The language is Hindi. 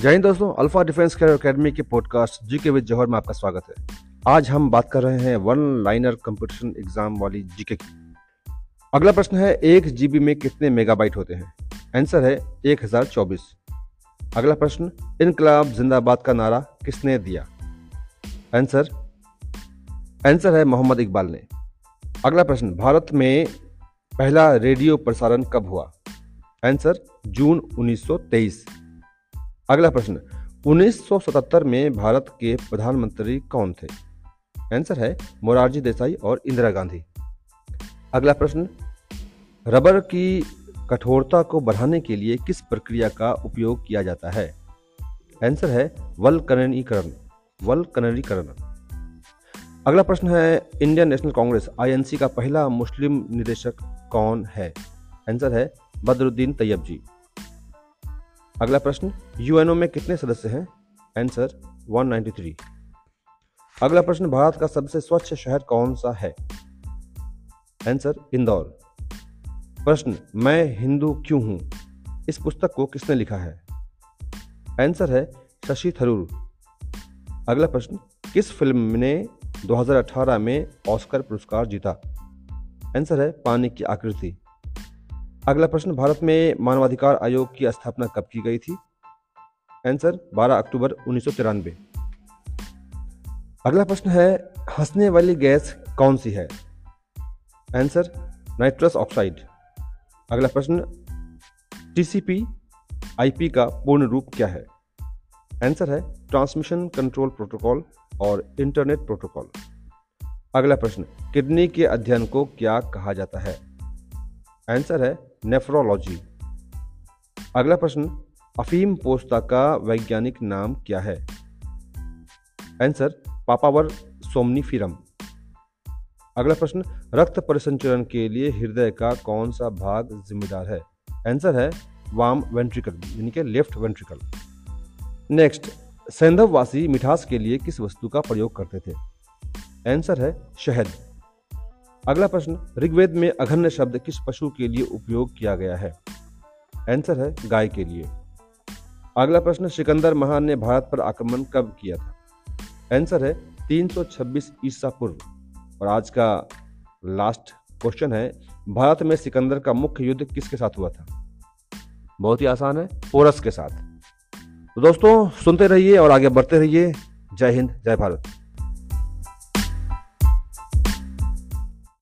जय हिंद दोस्तों, अल्फ़ा डिफेंस कैरियर अकेडमी के पॉडकास्ट जी के विद जौहर में आपका स्वागत है। आज हम बात कर रहे हैं वन लाइनर कंपटीशन एग्ज़ाम वाली जीके की। अगला प्रश्न है, एक जीबी में कितने मेगाबाइट होते हैं? आंसर है, एक हज़ार चौबीस। अगला प्रश्न इनकलाब जिंदाबाद का नारा किसने दिया? आंसर आंसर है मोहम्मद इकबाल ने। अगला प्रश्न, भारत में पहला रेडियो प्रसारण कब हुआ? आंसर जून 1923 अगला प्रश्न 1977 में भारत के प्रधानमंत्री कौन थे? आंसर है मोरारजी देसाई और इंदिरा गांधी। अगला प्रश्न, रबर की कठोरता को बढ़ाने के लिए किस प्रक्रिया का उपयोग किया जाता है? आंसर है वलकरणीकरण वलकरणीकरण। अगला प्रश्न है, इंडियन नेशनल कांग्रेस, आईएनसी का पहला मुस्लिम निदेशक कौन है? आंसर है बदरुद्दीन तैयब जी अगला प्रश्न यूएनओ में कितने सदस्य हैं? आंसर 193 अगला प्रश्न, भारत का सबसे स्वच्छ शहर कौन सा है? आंसर इंदौर. प्रश्न, मैं हिंदू क्यों हूँ? इस पुस्तक को किसने लिखा है? आंसर है शशि थरूर. अगला प्रश्न, किस फ़िल्म ने 2018 में ऑस्कर पुरस्कार जीता? आंसर है पानी की आकृति. अगला प्रश्न, भारत में मानवाधिकार आयोग की स्थापना कब की गई थी? आंसर 12 अक्टूबर उन्नीस सौ तिरानवे। अगला प्रश्न है, हंसने वाली गैस कौन सी है? आंसर नाइट्रस ऑक्साइड अगला प्रश्न टीसीपी आईपी का पूर्ण रूप क्या है? आंसर है ट्रांसमिशन कंट्रोल प्रोटोकॉल और इंटरनेट प्रोटोकॉल अगला प्रश्न, किडनी के अध्ययन को क्या कहा जाता है? आंसर है नेफ्रोलॉजी अगला प्रश्न, अफीम पोस्ता का वैज्ञानिक नाम क्या है? आंसर पापावर सोमनीफिरम. अगला प्रश्न, रक्त परिसंचरण के लिए हृदय का कौन सा भाग जिम्मेदार है? आंसर है वाम वेंट्रिकल, यानी कि लेफ़्ट वेंट्रिकल. नेक्स्ट सैंधववासी मिठास के लिए किस वस्तु का प्रयोग करते थे? आंसर है शहद. अगला प्रश्न, ऋग्वेद में अघन्य शब्द किस पशु के लिए उपयोग किया गया है? आंसर है, गाय के लिए। अगला प्रश्न, सिकंदर महान ने भारत पर आक्रमण कब किया था? आंसर है 326 ईसा पूर्व। और आज का लास्ट क्वेश्चन है, भारत में सिकंदर का मुख्य युद्ध किसके साथ हुआ था? बहुत ही आसान है, पोरस के साथ। तो दोस्तों, सुनते रहिए और आगे बढ़ते रहिए। जय हिंद, जय भारत।